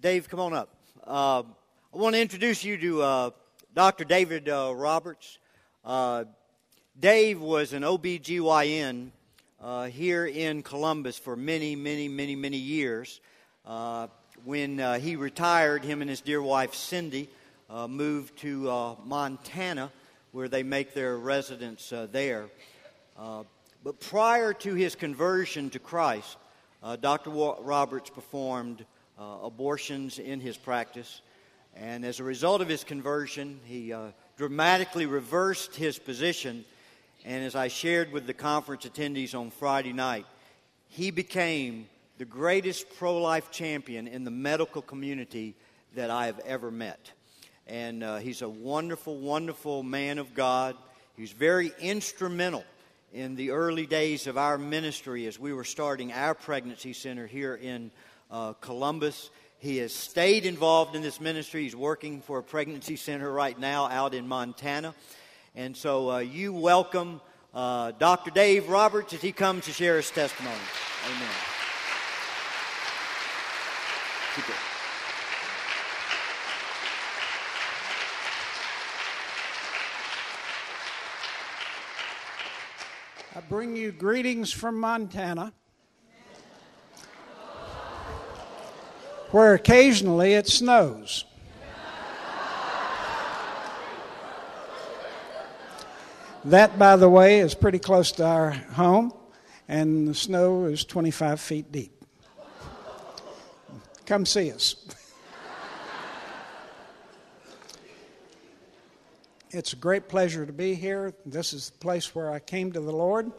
Dave, come on up. Uh, I want to introduce you to uh, Dr. David uh, Roberts. Uh, Dave was an OBGYN uh, here in Columbus for many, many, many, many years. Uh, when he retired, him and his dear wife Cindy moved to Montana, where they make their residence there. but prior to his conversion to Christ, Dr. Roberts performed uh, abortions in his practice. And as a result of his conversion, he uh, dramatically reversed his position. And as I shared with the conference attendees on Friday night, he became the greatest pro life champion in the medical community that I have ever met. And uh, he's a wonderful, wonderful man of God. He's very instrumental in the early days of our ministry as we were starting our pregnancy center here in uh, Columbus. He has stayed involved in this ministry. He's working for a pregnancy center right now out in Montana. And so uh, you welcome uh, Dr. Dave Roberts as he comes to share his testimony. Amen. I bring you greetings from Montana. Where occasionally it snows. That, by the way, is pretty close to our home, and the snow is 25 feet deep. Come see us. it's a great pleasure to be here. This is the place where I came to the Lord.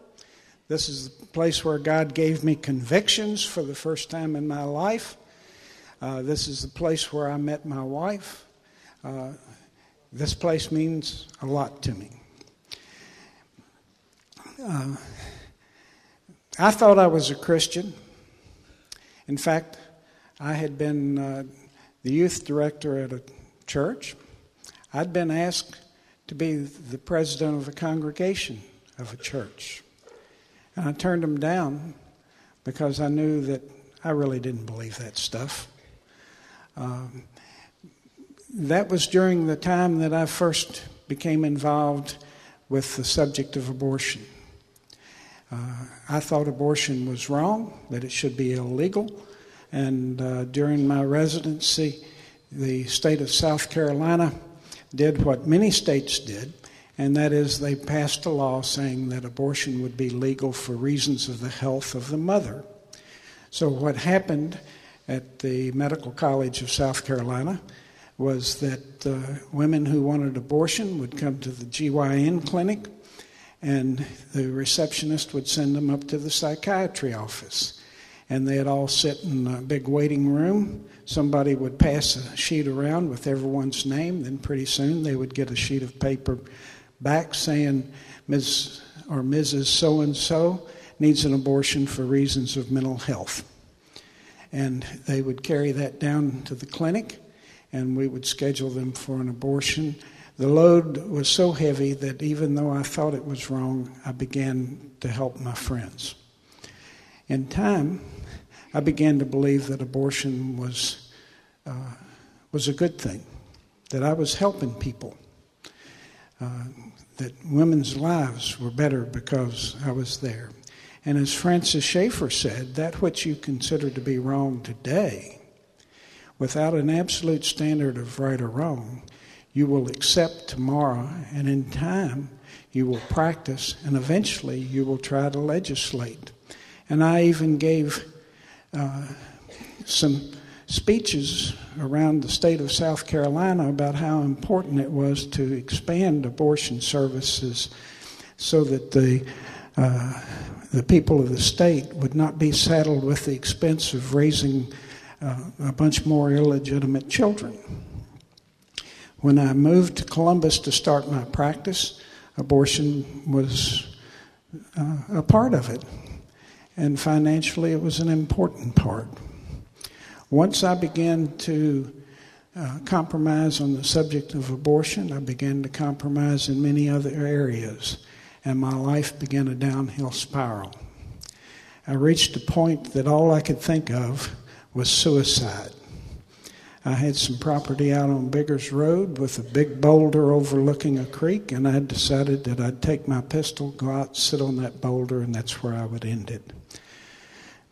This is the place where God gave me convictions for the first time in my life. Uh, this is the place where I met my wife. Uh, this place means a lot to me. Uh, I thought I was a Christian. In fact, I had been uh, the youth director at a church. I'd been asked to be the president of a congregation of a church. And I turned them down because I knew that I really didn't believe that stuff. Um, that was during the time that I first became involved with the subject of abortion. Uh, I thought abortion was wrong, that it should be illegal. And uh, during my residency, the state of South Carolina did what many states did, and that is they passed a law saying that abortion would be legal for reasons of the health of the mother. So, what happened at the Medical College of South Carolina was that uh, women who wanted abortion would come to the GYN clinic, and the receptionist would send them up to the psychiatry office. And they'd all sit in a big waiting room. Somebody would pass a sheet around with everyone's name. Then, pretty soon, they would get a sheet of paper back saying, Ms. or Mrs. So and so needs an abortion for reasons of mental health and they would carry that down to the clinic, and we would schedule them for an abortion. The load was so heavy that even though I thought it was wrong, I began to help my friends. In time, I began to believe that abortion was, uh, was a good thing, that I was helping people, uh, that women's lives were better because I was there. And as Francis Schaeffer said, that which you consider to be wrong today, without an absolute standard of right or wrong, you will accept tomorrow, and in time, you will practice, and eventually, you will try to legislate. And I even gave uh, some speeches around the state of South Carolina about how important it was to expand abortion services so that the uh, the people of the state would not be saddled with the expense of raising uh, a bunch more illegitimate children. When I moved to Columbus to start my practice, abortion was uh, a part of it, and financially, it was an important part. Once I began to uh, compromise on the subject of abortion, I began to compromise in many other areas and my life began a downhill spiral. I reached a point that all I could think of was suicide. I had some property out on Biggers Road with a big boulder overlooking a creek, and I decided that I'd take my pistol, go out, sit on that boulder, and that's where I would end it.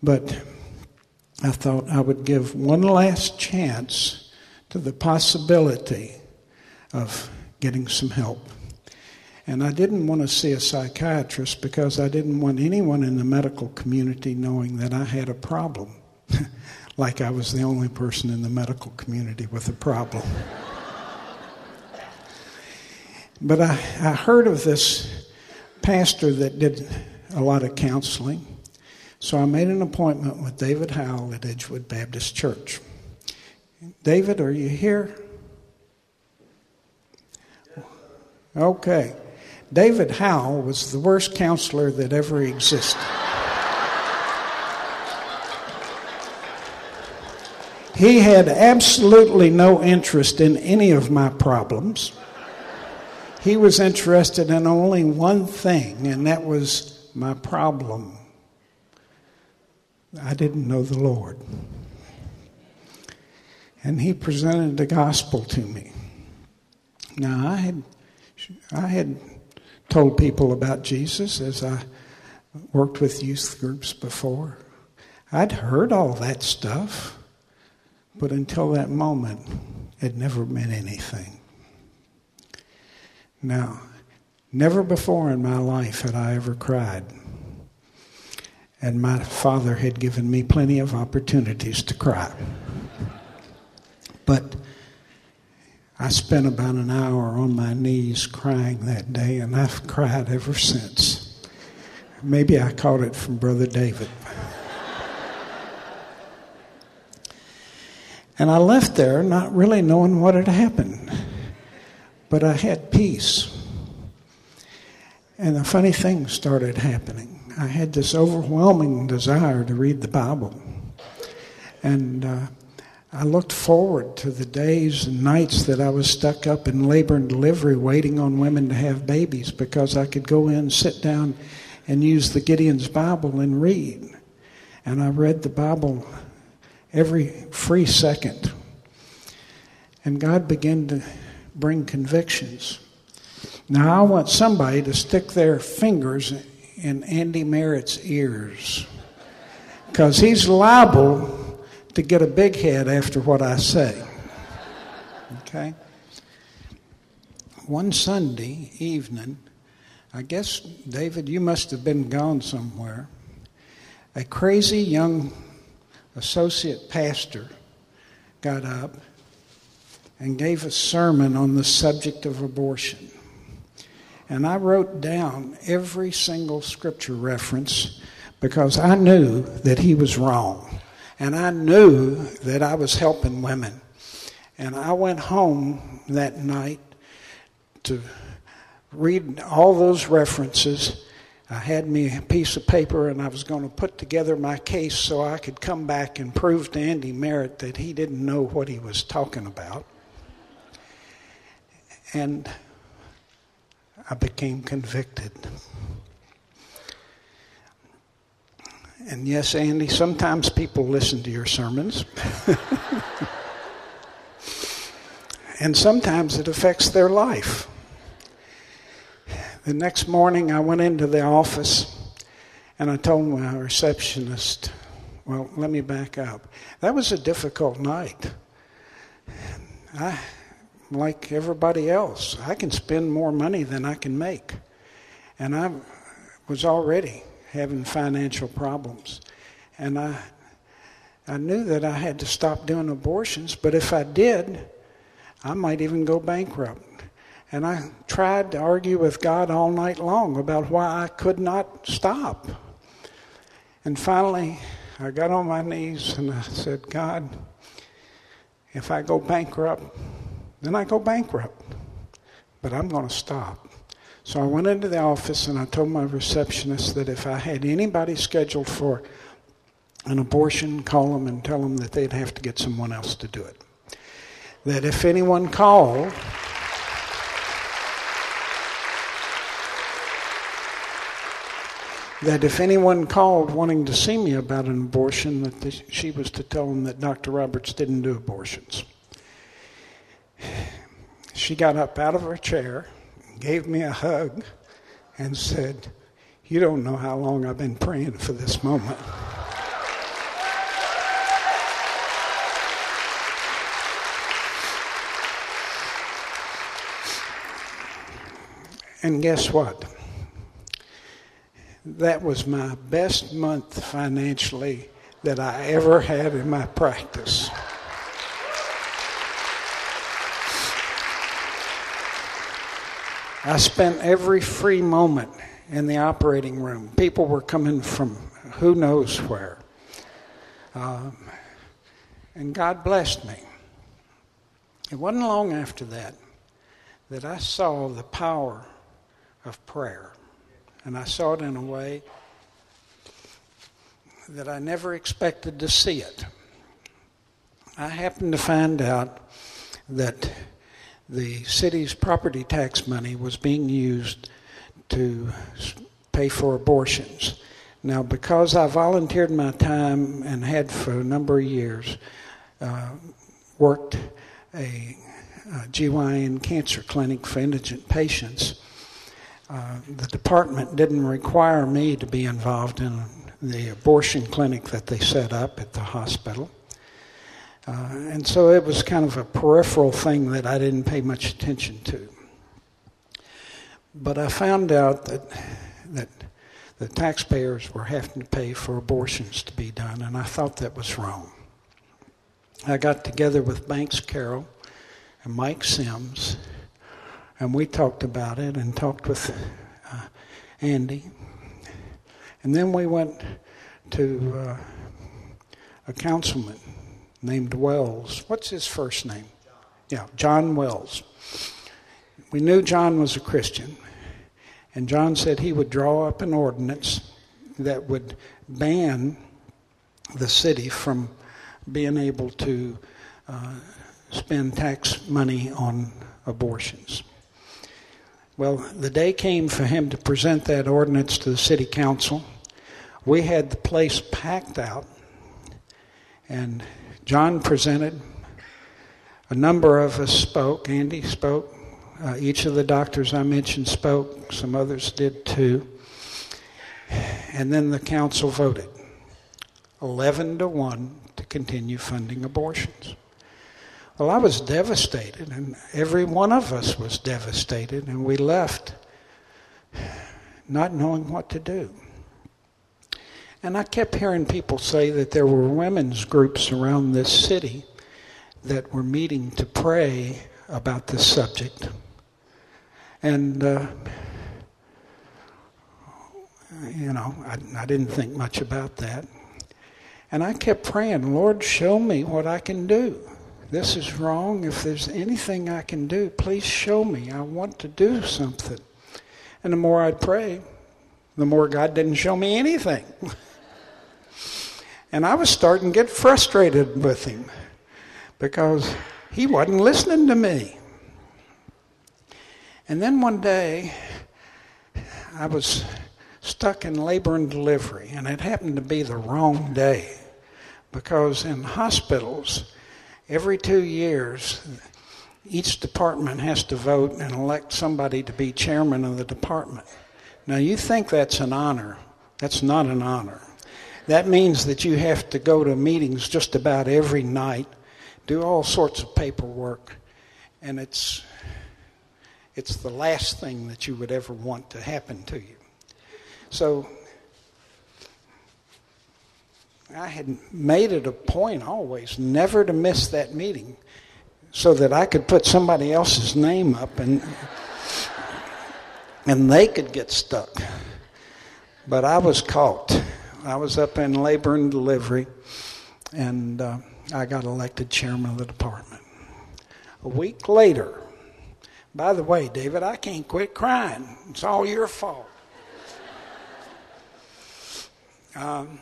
But I thought I would give one last chance to the possibility of getting some help. And I didn't want to see a psychiatrist because I didn't want anyone in the medical community knowing that I had a problem, like I was the only person in the medical community with a problem. but I, I heard of this pastor that did a lot of counseling. So I made an appointment with David Howell at Edgewood Baptist Church. David, are you here? Okay. David Howell was the worst counselor that ever existed. He had absolutely no interest in any of my problems. He was interested in only one thing, and that was my problem. I didn't know the Lord. And he presented the gospel to me. Now, I had, I had told people about Jesus as I worked with youth groups before. I'd heard all that stuff, but until that moment, it never meant anything. Now, never before in my life had I ever cried. And my father had given me plenty of opportunities to cry. But I spent about an hour on my knees crying that day, and I've cried ever since. Maybe I caught it from Brother David. and I left there not really knowing what had happened, but I had peace. And the funny thing started happening. I had this overwhelming desire to read the Bible. And uh, I looked forward to the days and nights that I was stuck up in labor and delivery waiting on women to have babies because I could go in, sit down, and use the Gideon's Bible and read. And I read the Bible every free second. And God began to bring convictions. Now, I want somebody to stick their fingers in Andy Merritt's ears because he's liable to get a big head after what I say. Okay? One Sunday evening, I guess, David, you must have been gone somewhere. A crazy young associate pastor got up and gave a sermon on the subject of abortion. And I wrote down every single scripture reference because I knew that he was wrong. And I knew that I was helping women. And I went home that night to read all those references. I had me a piece of paper and I was going to put together my case so I could come back and prove to Andy Merritt that he didn't know what he was talking about. And I became convicted. And yes, Andy, sometimes people listen to your sermons. and sometimes it affects their life. The next morning, I went into the office and I told my receptionist, well, let me back up. That was a difficult night. I, like everybody else, I can spend more money than I can make. And I was already having financial problems. And I, I knew that I had to stop doing abortions, but if I did, I might even go bankrupt. And I tried to argue with God all night long about why I could not stop. And finally, I got on my knees and I said, God, if I go bankrupt, then I go bankrupt. But I'm going to stop. So I went into the office and I told my receptionist that if I had anybody scheduled for an abortion, call them and tell them that they'd have to get someone else to do it. That if anyone called, that if anyone called wanting to see me about an abortion, that she was to tell them that Dr. Roberts didn't do abortions. she got up out of her chair, gave me a hug, and said, You don't know how long I've been praying for this moment. And guess what? That was my best month financially that I ever had in my practice. I spent every free moment in the operating room. People were coming from who knows where. Um, and God blessed me. It wasn't long after that that I saw the power of prayer. And I saw it in a way that I never expected to see it. I happened to find out that the city's property tax money was being used to pay for abortions. Now, because I volunteered my time and had for a number of years uh, worked a, a, GYN cancer clinic for indigent patients, uh, the department didn't require me to be involved in the abortion clinic that they set up at the hospital. Uh, and so it was kind of a peripheral thing that I didn't pay much attention to. But I found out that, that the taxpayers were having to pay for abortions to be done, and I thought that was wrong. I got together with Banks Carroll and Mike Sims, and we talked about it and talked with uh, Andy. And then we went to uh, a councilman named Wells. What's his first name? Yeah, John Wells. We knew John was a Christian, and John said he would draw up an ordinance that would ban the city from being able to uh, spend tax money on abortions. Well, the day came for him to present that ordinance to the city council. We had the place packed out, and John presented. A number of us spoke. Andy spoke. Uh, each of the doctors I mentioned spoke. Some others did too. And then the council voted 11 to 1 to continue funding abortions. Well, I was devastated, and every one of us was devastated, and we left not knowing what to do. And I kept hearing people say that there were women's groups around this city that were meeting to pray about this subject. And, uh, you know, I, I didn't think much about that. And I kept praying, Lord, show me what I can do. This is wrong. If there's anything I can do, please show me. I want to do something. And the more I'd pray, the more God didn't show me anything. And I was starting to get frustrated with him because he wasn't listening to me. And then one day, I was stuck in labor and delivery, and it happened to be the wrong day because in hospitals, every two years, each department has to vote and elect somebody to be chairman of the department. Now, you think that's an honor. That's not an honor. That means that you have to go to meetings just about every night, do all sorts of paperwork, and it's it's the last thing that you would ever want to happen to you. So I had made it a point always never to miss that meeting so that I could put somebody else's name up and and they could get stuck. But I was caught. I was up in labor and delivery, and uh, I got elected chairman of the department. A week later, by the way, David, I can't quit crying. It's all your fault. Um,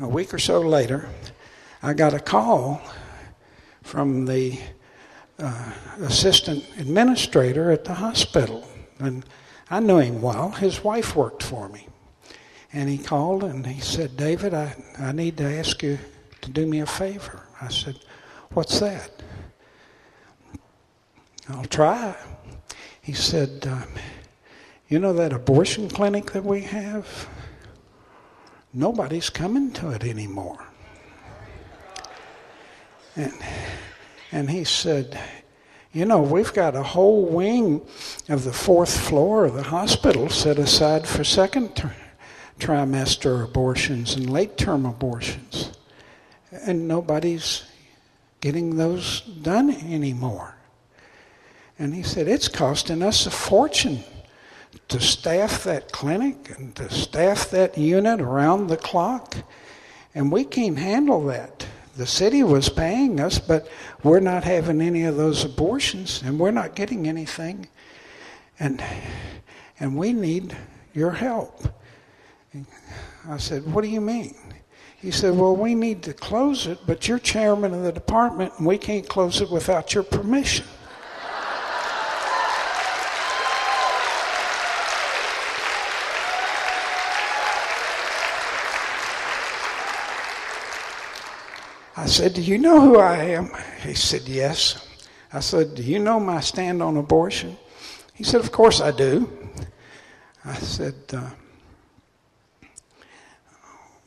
a week or so later, I got a call from the uh, assistant administrator at the hospital. And I knew him well. His wife worked for me. And he called and he said, David, I, I need to ask you to do me a favor. I said, What's that? I'll try. He said, um, You know that abortion clinic that we have? Nobody's coming to it anymore. And, and he said, You know, we've got a whole wing of the fourth floor of the hospital set aside for second trimester abortions and late term abortions. And nobody's getting those done anymore. And he said, It's costing us a fortune to staff that clinic and to staff that unit around the clock. And we can't handle that. The city was paying us, but we're not having any of those abortions and we're not getting anything. And, and we need your help. I said, What do you mean? He said, Well, we need to close it, but you're chairman of the department and we can't close it without your permission. I said, Do you know who I am? He said, Yes. I said, Do you know my stand on abortion? He said, Of course I do. I said, uh,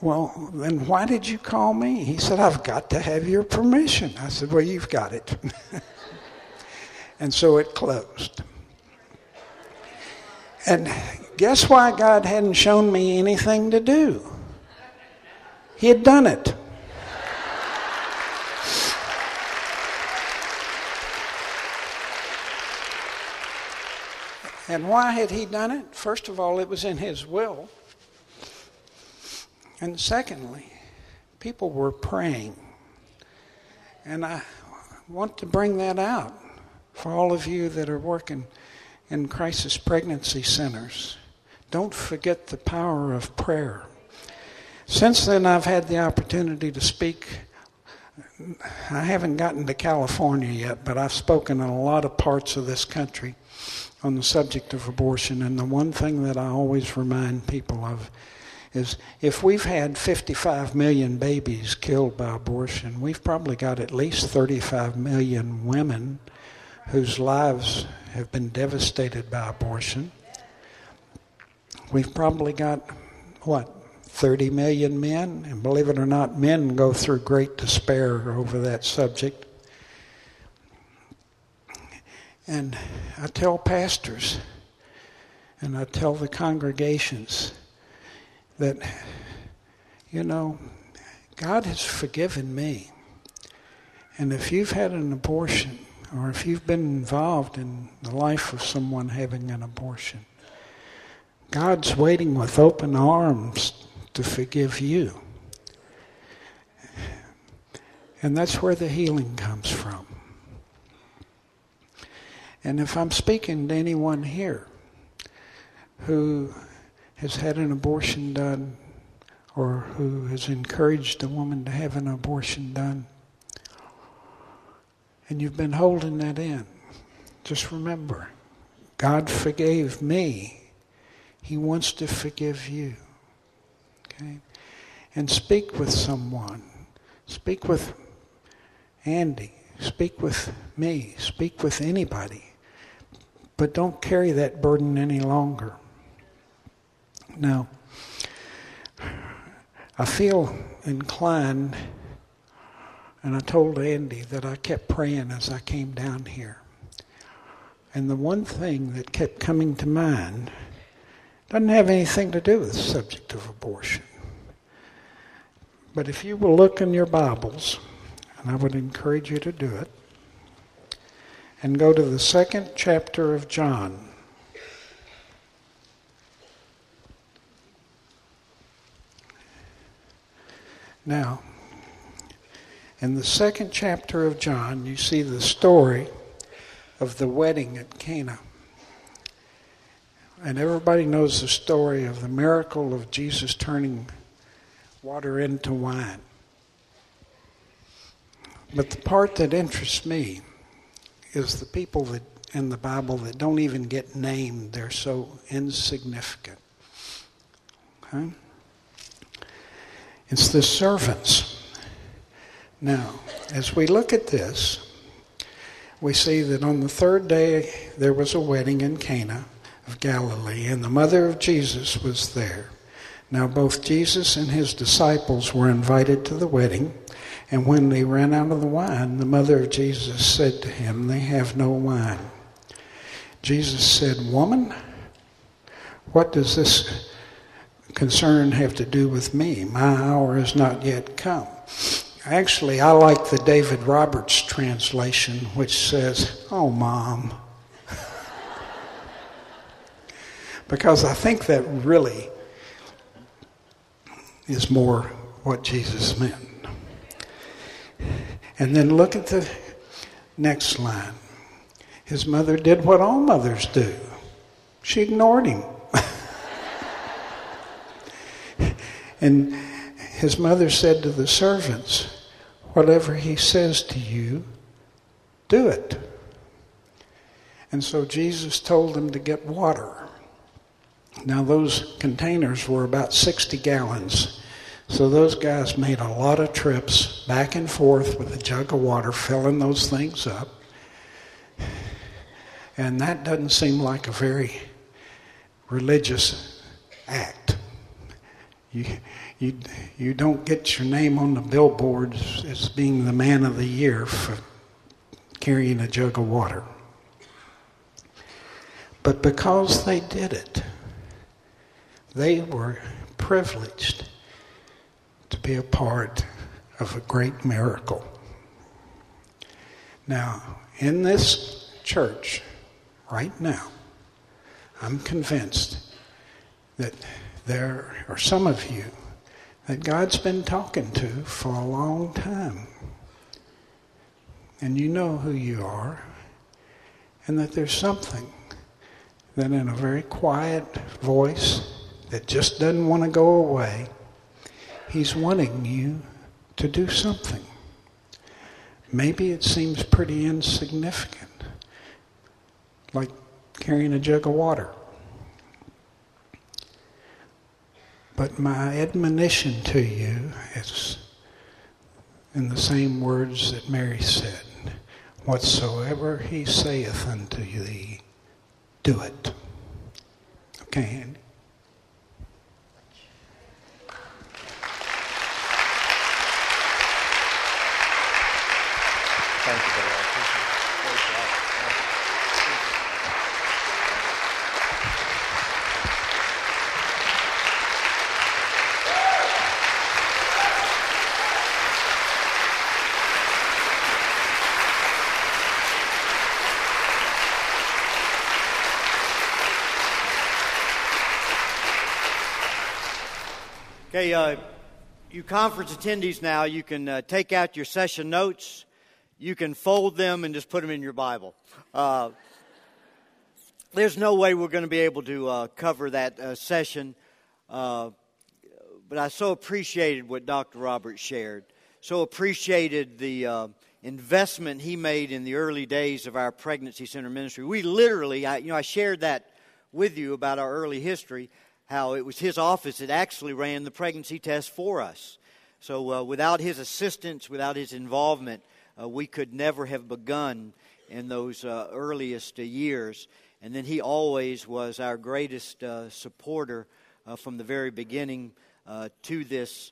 Well, then why did you call me? He said, I've got to have your permission. I said, Well, you've got it. and so it closed. And guess why God hadn't shown me anything to do? He had done it. And why had he done it? First of all, it was in his will. And secondly, people were praying. And I want to bring that out for all of you that are working in crisis pregnancy centers. Don't forget the power of prayer. Since then, I've had the opportunity to speak. I haven't gotten to California yet, but I've spoken in a lot of parts of this country on the subject of abortion, and the one thing that I always remind people of is if we've had 55 million babies killed by abortion, we've probably got at least 35 million women whose lives have been devastated by abortion. We've probably got, what, 30 million men? And believe it or not, men go through great despair over that subject. And I tell pastors and I tell the congregations that, you know, God has forgiven me. And if you've had an abortion, or if you've been involved in the life of someone having an abortion, God's waiting with open arms to forgive you. And that's where the healing comes from. And if I'm speaking to anyone here who has had an abortion done or who has encouraged a woman to have an abortion done, and you've been holding that in, just remember God forgave me. He wants to forgive you. Okay? And speak with someone. Speak with Andy. Speak with me. Speak with anybody. But don't carry that burden any longer. Now, I feel inclined, and I told Andy that I kept praying as I came down here. And the one thing that kept coming to mind doesn't have anything to do with the subject of abortion. But if you will look in your Bibles, and I would encourage you to do it, and go to the second chapter of John. Now, in the second chapter of John, you see the story of the wedding at Cana. And everybody knows the story of the miracle of Jesus turning water into wine. But the part that interests me is the people that in the Bible that don't even get named. They're so insignificant. Okay? It's the servants. Now, as we look at this, we see that on the third day there was a wedding in Cana of Galilee, and the mother of Jesus was there. Now, both Jesus and his disciples were invited to the wedding, and when they ran out of the wine, the mother of Jesus said to him, They have no wine. Jesus said, Woman, what does this concern have to do with me? My hour has not yet come. Actually, I like the David Roberts translation, which says, Oh, mom. because I think that really is more what Jesus meant. And then look at the next line. His mother did what all mothers do. She ignored him. And his mother said to the servants, Whatever he says to you, do it. And so Jesus told them to get water. Now, those containers were about 60 gallons. So those guys made a lot of trips back and forth with a jug of water, filling those things up. And that doesn't seem like a very religious act. You, you, you don't get your name on the billboards as being the man of the year for carrying a jug of water. But because they did it, they were privileged to be a part of a great miracle. Now, in this church, right now, I'm convinced that there are some of you that God's been talking to for a long time. And you know who you are, and that there's something that in a very quiet voice that just doesn't want to go away, He's wanting you to do something. Maybe it seems pretty insignificant, like carrying a jug of water. But my admonition to you is in the same words that Mary said Whatsoever he saith unto thee, do it. Okay, Uh, you conference attendees now, you can uh, take out your session notes, you can fold them and just put them in your Bible. Uh, there's no way we're going to be able to uh, cover that uh, session, uh, but I so appreciated what Dr. Roberts shared. So appreciated the investment he made in the early days of our pregnancy center ministry. We literally, I, you know, I shared that with you about our early history how it was his office that actually ran the pregnancy test for us. So uh, without his assistance, without his involvement, uh, we could never have begun in those uh, earliest uh, years. And then he always was our greatest uh, supporter uh, from the very beginning to this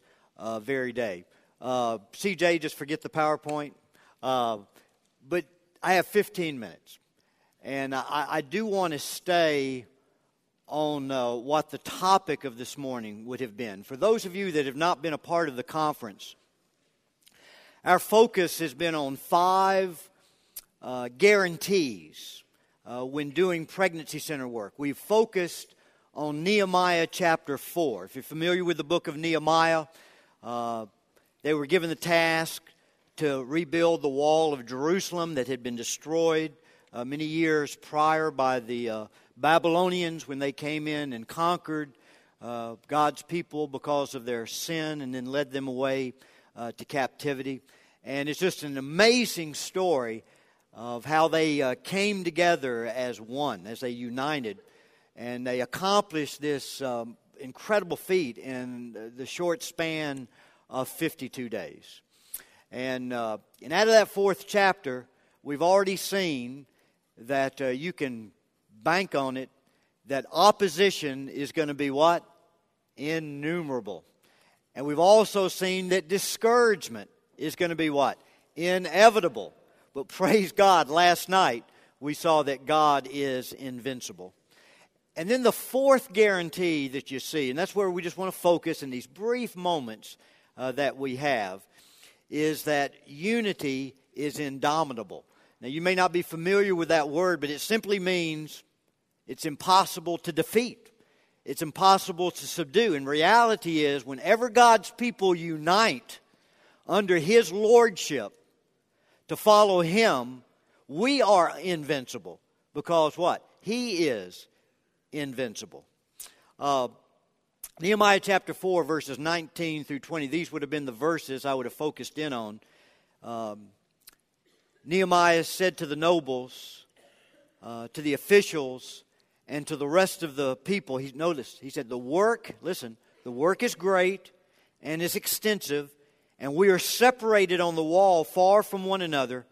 very day. CJ, just forget the PowerPoint. but I have 15 minutes. And I, I do want to stay on uh, what the topic of this morning would have been. For those of you that have not been a part of the conference, our focus has been on five uh, guarantees uh, when doing pregnancy center work. We've focused on Nehemiah chapter 4. If you're familiar with the book of Nehemiah, uh, they were given the task to rebuild the wall of Jerusalem that had been destroyed uh, many years prior by the uh, Babylonians when they came in and conquered uh, God's people because of their sin and then led them away uh, to captivity. And it's just an amazing story of how they uh, came together as one, as they united. And they accomplished this um, incredible feat in the short span of 52 days. And, uh, and out of that fourth chapter, we've already seen that uh, you can bank on it that opposition is going to be what? Innumerable. And we've also seen that discouragement is going to be what? Inevitable. But praise God, last night we saw that God is invincible. And then the fourth guarantee that you see, and that's where we just want to focus in these brief moments uh, that we have, is that unity is indomitable. Now, you may not be familiar with that word, but it simply means it's impossible to defeat. It's impossible to subdue. And reality is, whenever God's people unite under His lordship to follow Him, we are invincible. Because what? He is invincible. Uh, Nehemiah chapter 4, verses 19 through 20, these would have been the verses I would have focused in on. Um, Nehemiah said to the nobles, uh, to the officials, and to the rest of the people, he noticed, he said, The work, listen, the work is great and is extensive, and we are separated on the wall far from one another.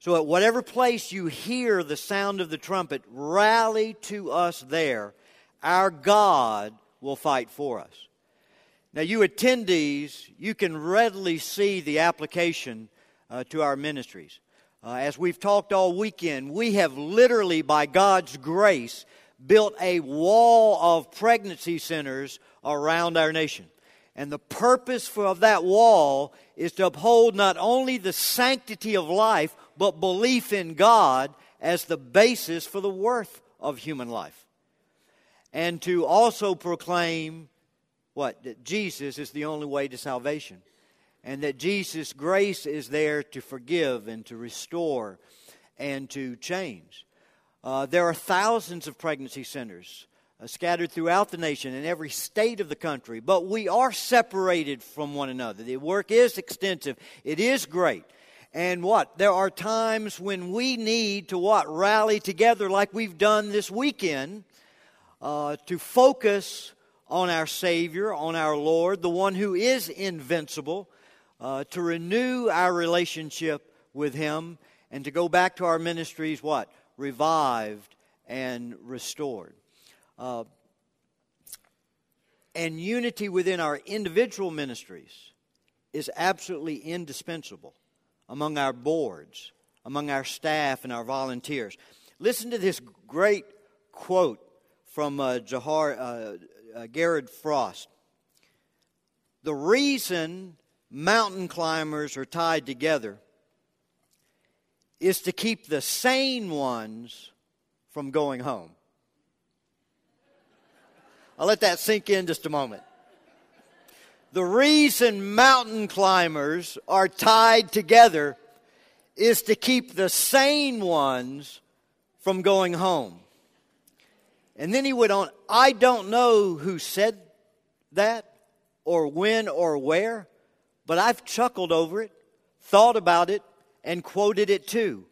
So, at whatever place you hear the sound of the trumpet, rally to us there. Our God will fight for us. Now, you attendees, you can readily see the application uh, to our ministries. Uh, as we've talked all weekend, we have literally, by God's grace, built a wall of pregnancy centers around our nation. And the purpose for, of that wall is to uphold not only the sanctity of life, but belief in God as the basis for the worth of human life. And to also proclaim what? That Jesus is the only way to salvation. And that Jesus' grace is there to forgive and to restore and to change. Uh, there are thousands of pregnancy centers uh, scattered throughout the nation in every state of the country, but we are separated from one another. The work is extensive, it is great. And what? There are times when we need to what? Rally together like we've done this weekend uh, to focus on our Savior, on our Lord, the one who is invincible, uh, to renew our relationship with Him, and to go back to our ministries, what? Revived and restored. Uh, and unity within our individual ministries is absolutely indispensable among our boards, among our staff, and our volunteers. Listen to this great quote from uh, Jahar, uh, uh, Garrett Frost. The reason mountain climbers are tied together is to keep the sane ones from going home. I'll let that sink in just a moment. The reason mountain climbers are tied together is to keep the sane ones from going home. And then he went on, I don't know who said that or when or where, but I've chuckled over it, thought about it, and quoted it too.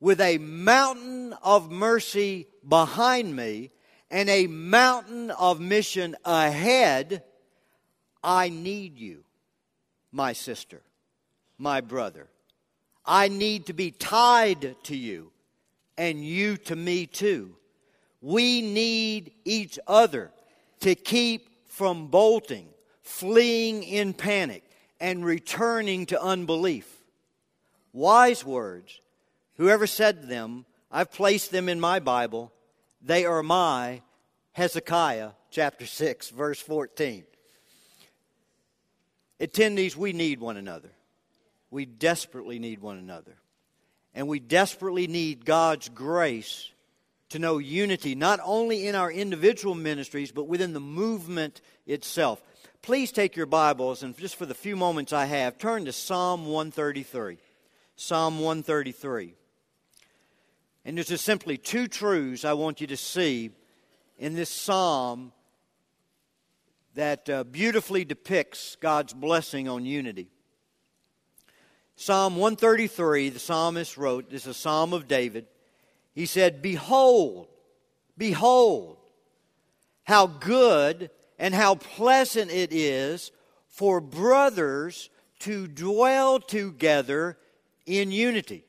With a mountain of mercy behind me and a mountain of mission ahead, I need you, my sister, my brother. I need to be tied to you, and you to me too. We need each other to keep from bolting, fleeing in panic, and returning to unbelief. Wise words, whoever said them, I've placed them in my Bible. They are my Hezekiah chapter 6, verse 14. Attendees, we need one another. We desperately need one another. And we desperately need God's grace to know unity, not only in our individual ministries, but within the movement itself. Please take your Bibles and just for the few moments I have, turn to Psalm 133. Psalm 133. And there's just simply two truths I want you to see in this psalm that uh, beautifully depicts God's blessing on unity. Psalm 133, the psalmist wrote, this is a psalm of David. He said, Behold, behold, how good and how pleasant it is for brothers to dwell together in unity.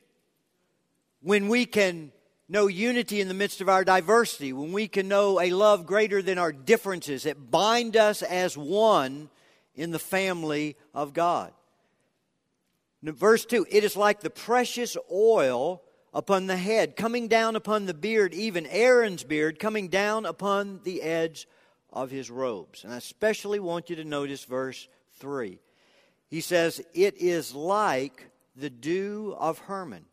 when we can know unity in the midst of our diversity, when we can know a love greater than our differences that bind us as one in the family of God. Verse 2 It is like the precious oil upon the head, coming down upon the beard, even Aaron's beard, coming down upon the edge of his robes. And I especially want you to notice verse 3. He says, It is like the dew of Hermon.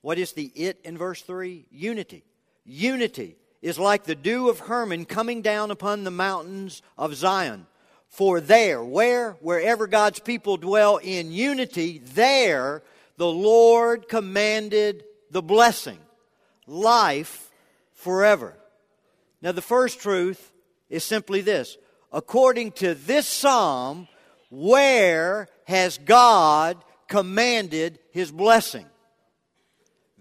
What is the it in verse 3? Unity. Unity is like the dew of Hermon coming down upon the mountains of Zion. For there, where? Wherever God's people dwell in unity, there the Lord commanded the blessing, life forever. Now, the first truth is simply this according to this psalm, where has God commanded his blessing?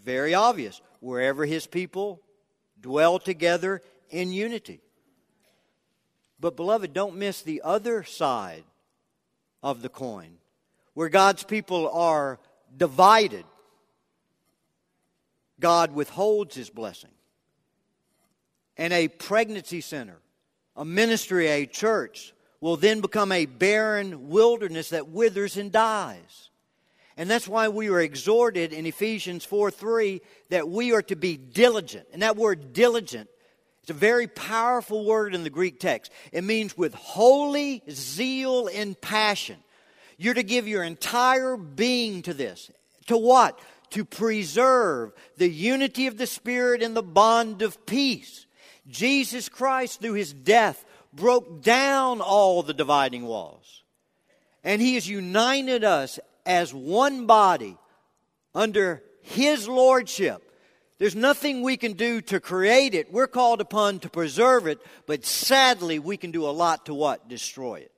Very obvious. Wherever his people dwell together in unity. But, beloved, don't miss the other side of the coin, where God's people are divided. God withholds his blessing. And a pregnancy center, a ministry, a church will then become a barren wilderness that withers and dies. And that's why we are exhorted in Ephesians 4 3 that we are to be diligent. And that word diligent it's a very powerful word in the Greek text. It means with holy zeal and passion. You're to give your entire being to this. To what? To preserve the unity of the Spirit and the bond of peace. Jesus Christ, through his death, broke down all the dividing walls. And he has united us as one body under his lordship there's nothing we can do to create it. We're called upon to preserve it, but sadly, we can do a lot to what? Destroy it.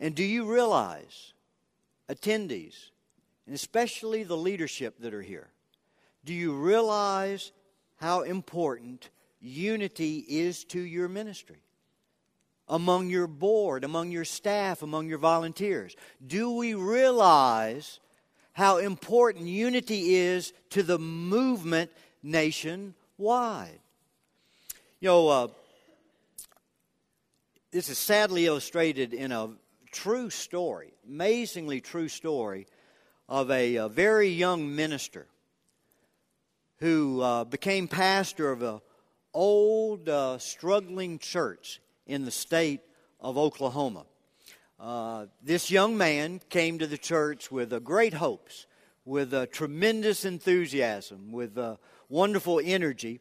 And do you realize, attendees, and especially the leadership that are here, do you realize how important unity is to your ministry? Among your board, among your staff, among your volunteers? Do we realize how important unity is to the movement nationwide. You know, uh, this is sadly illustrated in a true story, amazingly true story of a, a very young minister who uh, became pastor of an old, uh, struggling church in the state of Oklahoma. Uh, this young man came to the church with uh, great hopes, with uh, tremendous enthusiasm, with uh, wonderful energy,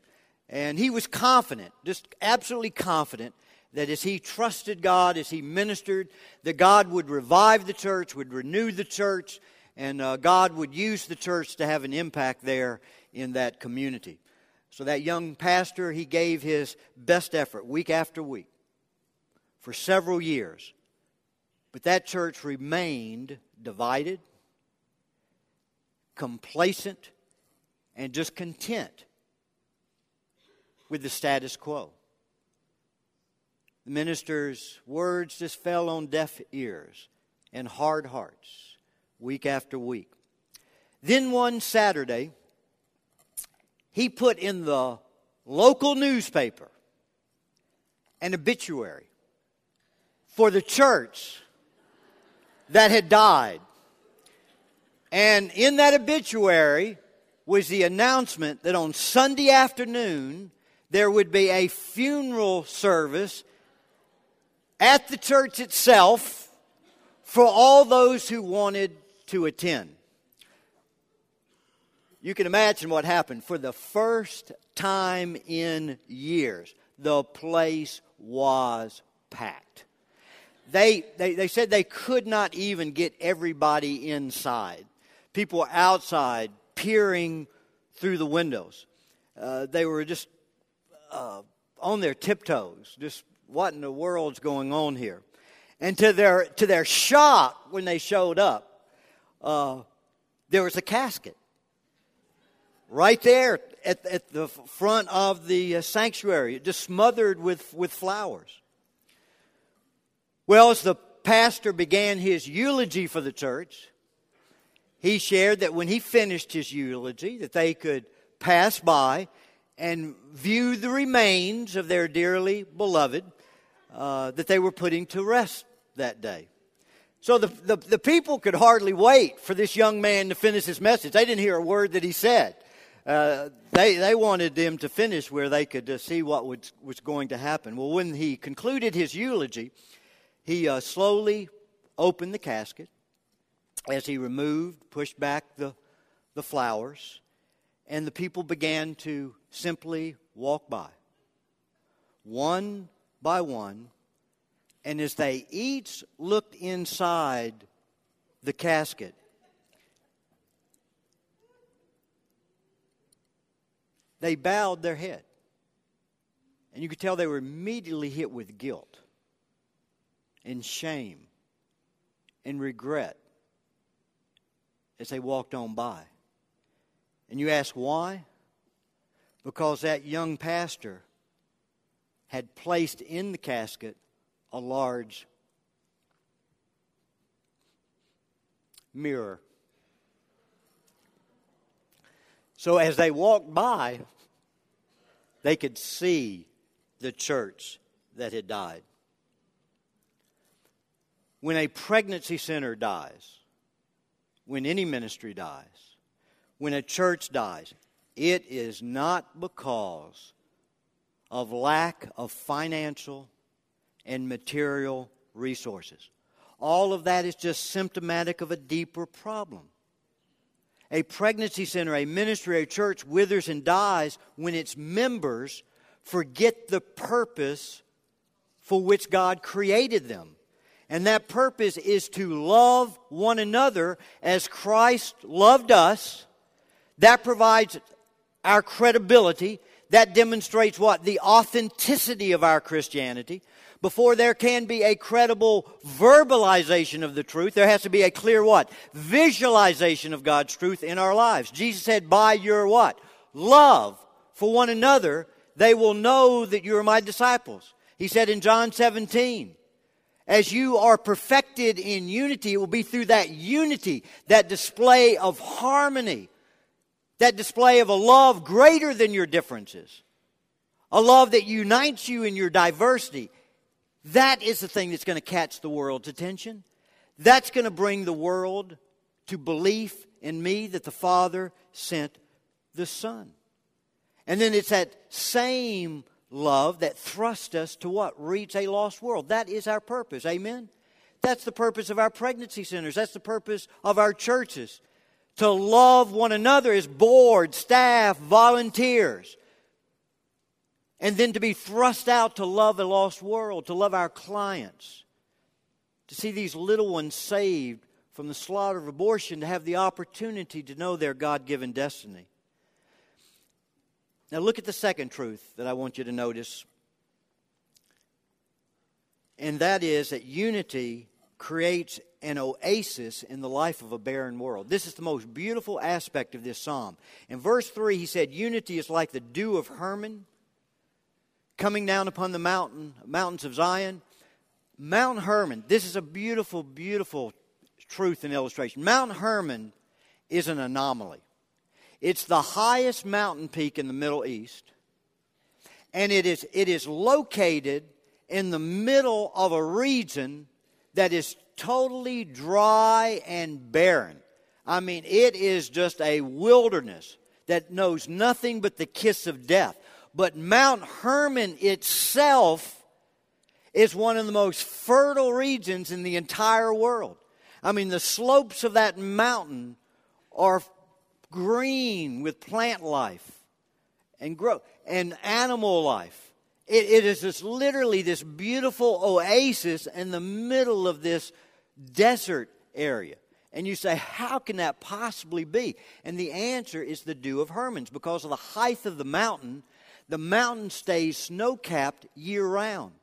and he was confident, just absolutely confident, that as he trusted God, as he ministered, that God would revive the church, would renew the church, and uh, God would use the church to have an impact there in that community. So that young pastor, he gave his best effort week after week for several years but that church remained divided, complacent, and just content with the status quo. The minister's words just fell on deaf ears and hard hearts week after week. Then one Saturday, he put in the local newspaper an obituary for the church that had died. And in that obituary was the announcement that on Sunday afternoon there would be a funeral service at the church itself for all those who wanted to attend. You can imagine what happened. For the first time in years, the place was packed they, they, they said they could not even get everybody inside. People were outside peering through the windows. Uh, they were just uh, on their tiptoes, just what in the world's going on here? And to their, to their shock, when they showed up, uh, there was a casket right there at, at the front of the uh, sanctuary, just smothered with, with flowers. Well, as the pastor began his eulogy for the church, he shared that when he finished his eulogy, that they could pass by and view the remains of their dearly beloved uh, that they were putting to rest that day. So the, the, the, people could hardly wait for this young man to finish his message. They didn't hear a word that he said. Uh, they, they wanted him to finish where they could uh, see what was, was going to happen. Well, when he concluded his eulogy, he uh, slowly opened the casket as he removed, pushed back the, the flowers, and the people began to simply walk by, one by one. And as they each looked inside the casket, they bowed their head. And you could tell they were immediately hit with guilt and shame and regret as they walked on by. And you ask why? Because that young pastor had placed in the casket a large mirror. So as they walked by, they could see the church that had died. When a pregnancy center dies, when any ministry dies, when a church dies, it is not because of lack of financial and material resources. All of that is just symptomatic of a deeper problem. A pregnancy center, a ministry, a church withers and dies when its members forget the purpose for which God created them. And that purpose is to love one another as Christ loved us. That provides our credibility. That demonstrates what? The authenticity of our Christianity. Before there can be a credible verbalization of the truth, there has to be a clear what? Visualization of God's truth in our lives. Jesus said, by your what? Love for one another, they will know that you are my disciples. He said in John 17, as you are perfected in unity, it will be through that unity, that display of harmony, that display of a love greater than your differences, a love that unites you in your diversity. That is the thing that's going to catch the world's attention. That's going to bring the world to belief in me that the Father sent the Son. And then it's that same love that thrust us to what? Reach a lost world. That is our purpose. Amen? That's the purpose of our pregnancy centers. That's the purpose of our churches. To love one another as board, staff, volunteers. And then to be thrust out to love a lost world, to love our clients, to see these little ones saved from the slaughter of abortion, to have the opportunity to know their God given destiny. Now, look at the second truth that I want you to notice, and that is that unity creates an oasis in the life of a barren world. This is the most beautiful aspect of this psalm. In verse 3, he said, Unity is like the dew of Hermon coming down upon the mountain, mountains of Zion. Mount Hermon, this is a beautiful, beautiful truth and illustration. Mount Hermon is an anomaly. It's the highest mountain peak in the Middle East, and it is, it is located in the middle of a region that is totally dry and barren. I mean, it is just a wilderness that knows nothing but the kiss of death. But Mount Hermon itself is one of the most fertile regions in the entire world. I mean, the slopes of that mountain are green with plant life and growth and animal life. It, it is just literally this beautiful oasis in the middle of this desert area. And you say, how can that possibly be? And the answer is the dew of Hermon's. Because of the height of the mountain, the mountain stays snow capped year round.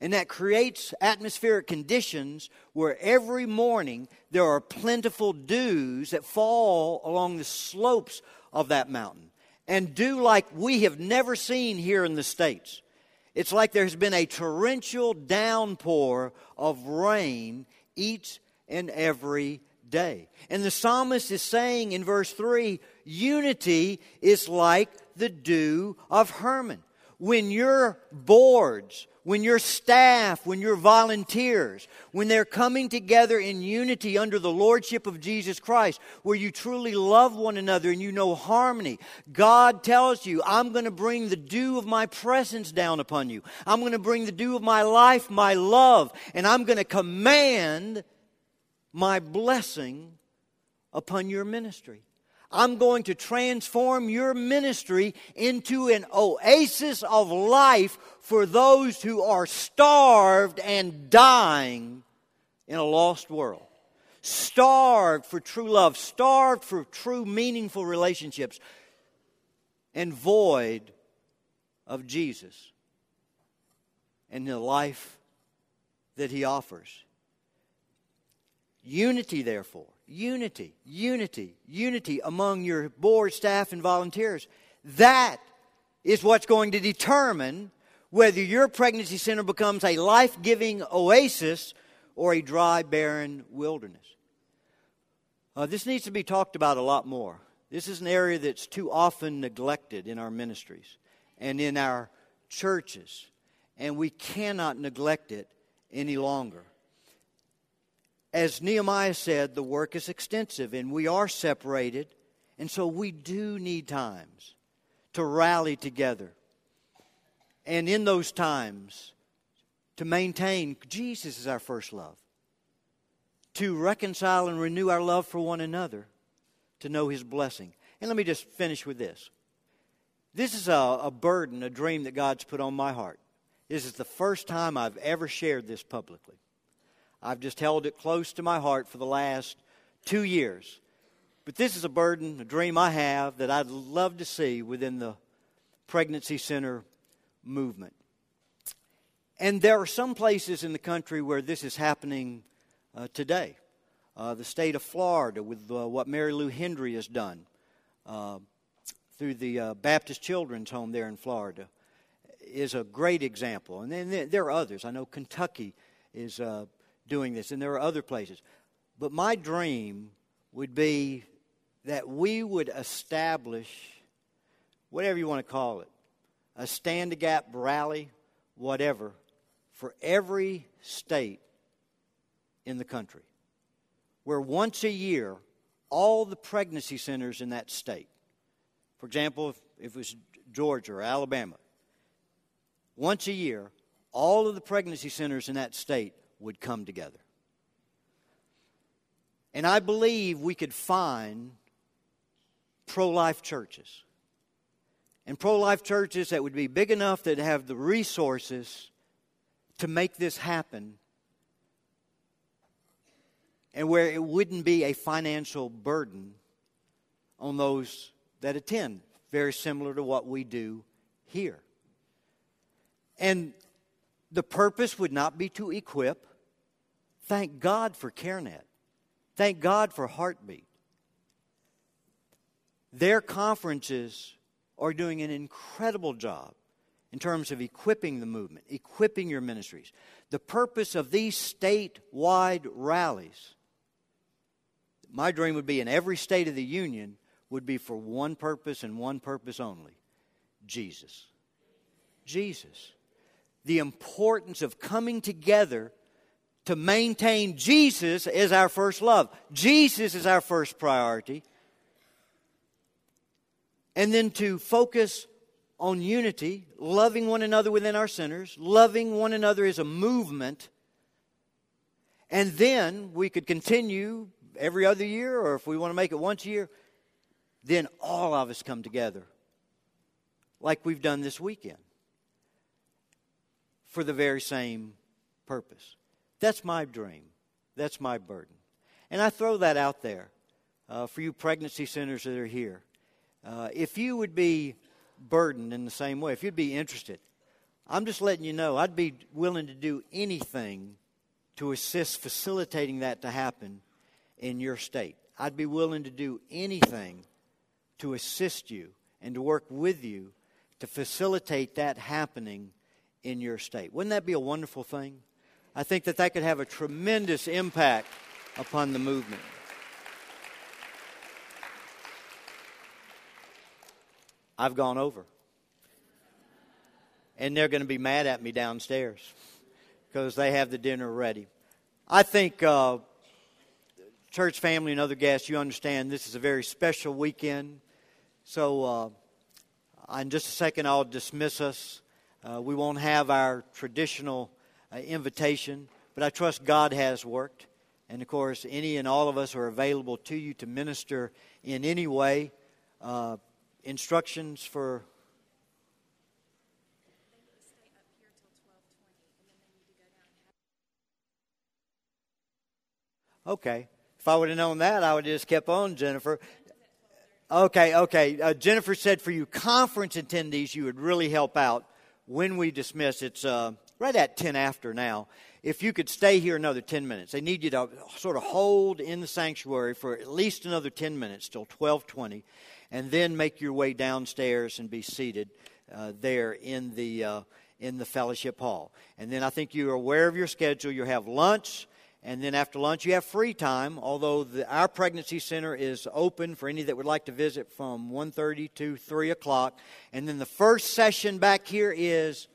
And that creates atmospheric conditions where every morning there are plentiful dews that fall along the slopes of that mountain. And dew like we have never seen here in the States. It's like there's been a torrential downpour of rain each and every day. And the psalmist is saying in verse 3 unity is like the dew of Hermon. When your boards, when your staff, when your volunteers, when they're coming together in unity under the lordship of Jesus Christ, where you truly love one another and you know harmony, God tells you, I'm going to bring the dew of my presence down upon you. I'm going to bring the dew of my life, my love, and I'm going to command my blessing upon your ministry. I'm going to transform your ministry into an oasis of life for those who are starved and dying in a lost world. Starved for true love, starved for true meaningful relationships, and void of Jesus and the life that he offers. Unity, therefore, unity, unity, unity among your board, staff, and volunteers. That is what's going to determine whether your pregnancy center becomes a life giving oasis or a dry, barren wilderness. Uh, this needs to be talked about a lot more. This is an area that's too often neglected in our ministries and in our churches, and we cannot neglect it any longer as Nehemiah said, the work is extensive and we are separated. And so we do need times to rally together. And in those times, to maintain Jesus is our first love. To reconcile and renew our love for one another, to know His blessing. And let me just finish with this. This is a, a burden, a dream that God's put on my heart. This is the first time I've ever shared this publicly. I've just held it close to my heart for the last two years. But this is a burden, a dream I have that I'd love to see within the pregnancy center movement. And there are some places in the country where this is happening uh, today. Uh, the state of Florida, with uh, what Mary Lou Hendry has done uh, through the uh, Baptist Children's Home there in Florida, is a great example. And then there are others. I know Kentucky is uh, doing this, and there are other places. But my dream would be that we would establish, whatever you want to call it, a stand the gap rally, whatever, for every state in the country. Where once a year, all the pregnancy centers in that state, for example, if, if it was Georgia or Alabama, once a year, all of the pregnancy centers in that state would come together. And I believe we could find pro life churches. And pro life churches that would be big enough that have the resources to make this happen and where it wouldn't be a financial burden on those that attend, very similar to what we do here. And the purpose would not be to equip. Thank God for CareNet. Thank God for Heartbeat. Their conferences are doing an incredible job in terms of equipping the movement, equipping your ministries. The purpose of these statewide rallies, my dream would be in every state of the union, would be for one purpose and one purpose only Jesus. Jesus the importance of coming together to maintain Jesus as our first love. Jesus is our first priority. And then to focus on unity, loving one another within our centers, loving one another as a movement. And then we could continue every other year, or if we want to make it once a year, then all of us come together like we've done this weekend for the very same purpose. That's my dream. That's my burden. And I throw that out there uh, for you pregnancy centers that are here. Uh, if you would be burdened in the same way, if you'd be interested, I'm just letting you know I'd be willing to do anything to assist facilitating that to happen in your state. I'd be willing to do anything to assist you and to work with you to facilitate that happening in your state. Wouldn't that be a wonderful thing? I think that that could have a tremendous impact upon the movement. I've gone over. And they're going to be mad at me downstairs because they have the dinner ready. I think, uh, church family and other guests, you understand this is a very special weekend. So, uh, in just a second, I'll dismiss us. Uh, we won't have our traditional uh, invitation, but I trust God has worked. And of course, any and all of us are available to you to minister in any way. Uh, instructions for. Okay. If I would have known that, I would have just kept on, Jennifer. Okay, okay. Uh, Jennifer said for you conference attendees, you would really help out when we dismiss. It's uh, right at 10 after now if you could stay here another 10 minutes. They need you to sort of hold in the sanctuary for at least another 10 minutes till 1220 and then make your way downstairs and be seated uh, there in the, uh, in the fellowship hall. And then I think you're aware of your schedule. You'll have lunch. And then after lunch, you have free time. Although the, our pregnancy center is open for any that would like to visit from 1:30 to 3 o'clock. And then the first session back here is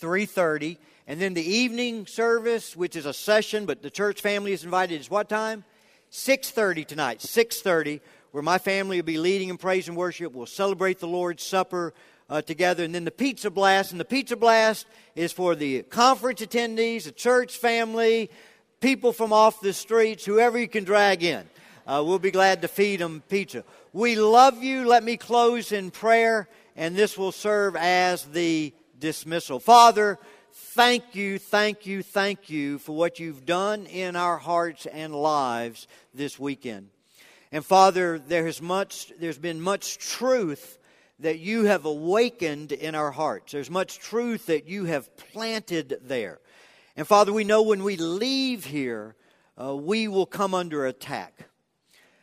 3:30, and then the evening service, which is a session, but the church family is invited, is what time? 6.30 tonight, 6.30, where my family will be leading in praise and worship. We'll celebrate the Lord's Supper uh, together. And then the pizza blast. And the pizza blast is for the conference attendees, the church family, people from off the streets, whoever you can drag in. Uh, we'll be glad to feed them pizza. We love you. Let me close in prayer, and this will serve as the dismissal. Father, thank you, thank you, thank you for what you've done in our hearts and lives this weekend. And Father, there has much, there's been much truth that you have awakened in our hearts. There's much truth that you have planted there. And Father, we know when we leave here, uh, we will come under attack.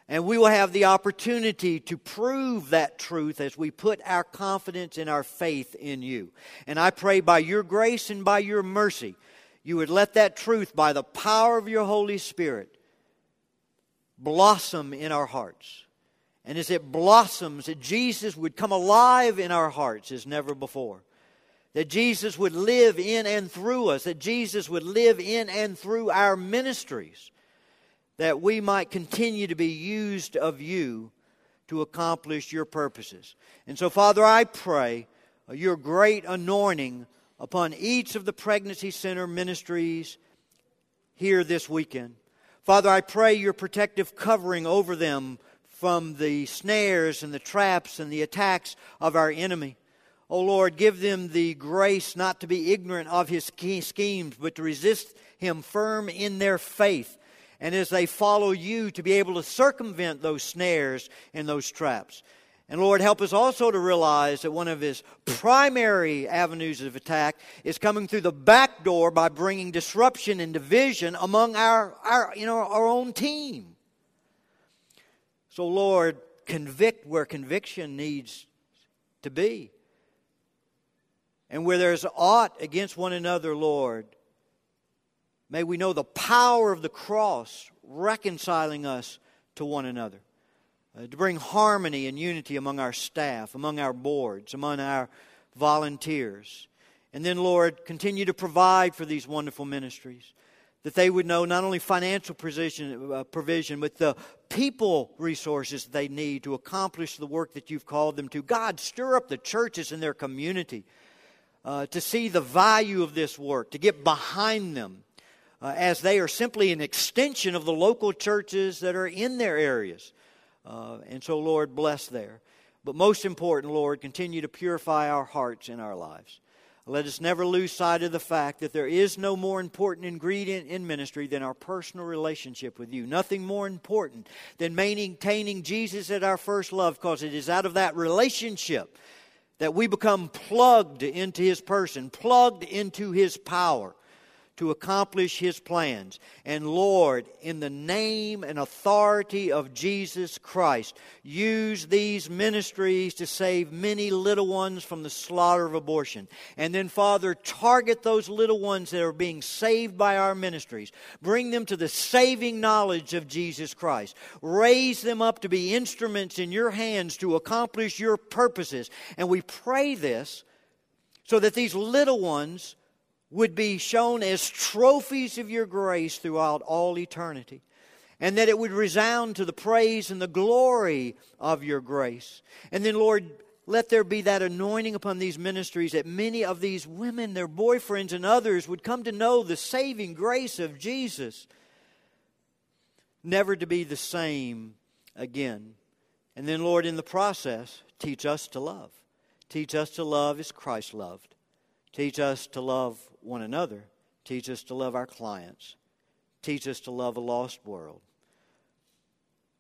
And we will have the opportunity to prove that truth as we put our confidence and our faith in you. And I pray by your grace and by your mercy, you would let that truth, by the power of your Holy Spirit, blossom in our hearts. And as it blossoms, that Jesus would come alive in our hearts as never before. That Jesus would live in and through us. That Jesus would live in and through our ministries that we might continue to be used of you to accomplish your purposes. And so, Father, I pray your great anointing upon each of the pregnancy center ministries here this weekend. Father, I pray your protective covering over them from the snares and the traps and the attacks of our enemy. O Lord, give them the grace not to be ignorant of his schemes, but to resist him firm in their faith and as they follow you to be able to circumvent those snares and those traps. And Lord, help us also to realize that one of his primary avenues of attack is coming through the back door by bringing disruption and division among our, our, you know, our own team. So, Lord, convict where conviction needs to be. And where there's aught against one another, Lord, May we know the power of the cross reconciling us to one another, uh, to bring harmony and unity among our staff, among our boards, among our volunteers. And then, Lord, continue to provide for these wonderful ministries, that they would know not only financial provision, uh, provision but the people resources they need to accomplish the work that you've called them to. God, stir up the churches in their community uh, to see the value of this work, to get behind them uh, as they are simply an extension of the local churches that are in their areas. Uh, and so, Lord, bless there. But most important, Lord, continue to purify our hearts and our lives. Let us never lose sight of the fact that there is no more important ingredient in ministry than our personal relationship with you. Nothing more important than maintaining Jesus at our first love, because it is out of that relationship that we become plugged into his person, plugged into his power to accomplish His plans. And Lord, in the name and authority of Jesus Christ, use these ministries to save many little ones from the slaughter of abortion. And then, Father, target those little ones that are being saved by our ministries. Bring them to the saving knowledge of Jesus Christ. Raise them up to be instruments in your hands to accomplish your purposes. And we pray this so that these little ones would be shown as trophies of your grace throughout all eternity. And that it would resound to the praise and the glory of your grace. And then, Lord, let there be that anointing upon these ministries that many of these women, their boyfriends, and others would come to know the saving grace of Jesus, never to be the same again. And then, Lord, in the process, teach us to love. Teach us to love as Christ loved. Teach us to love one another. Teach us to love our clients. Teach us to love a lost world.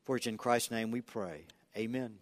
For it's in Christ's name we pray. Amen.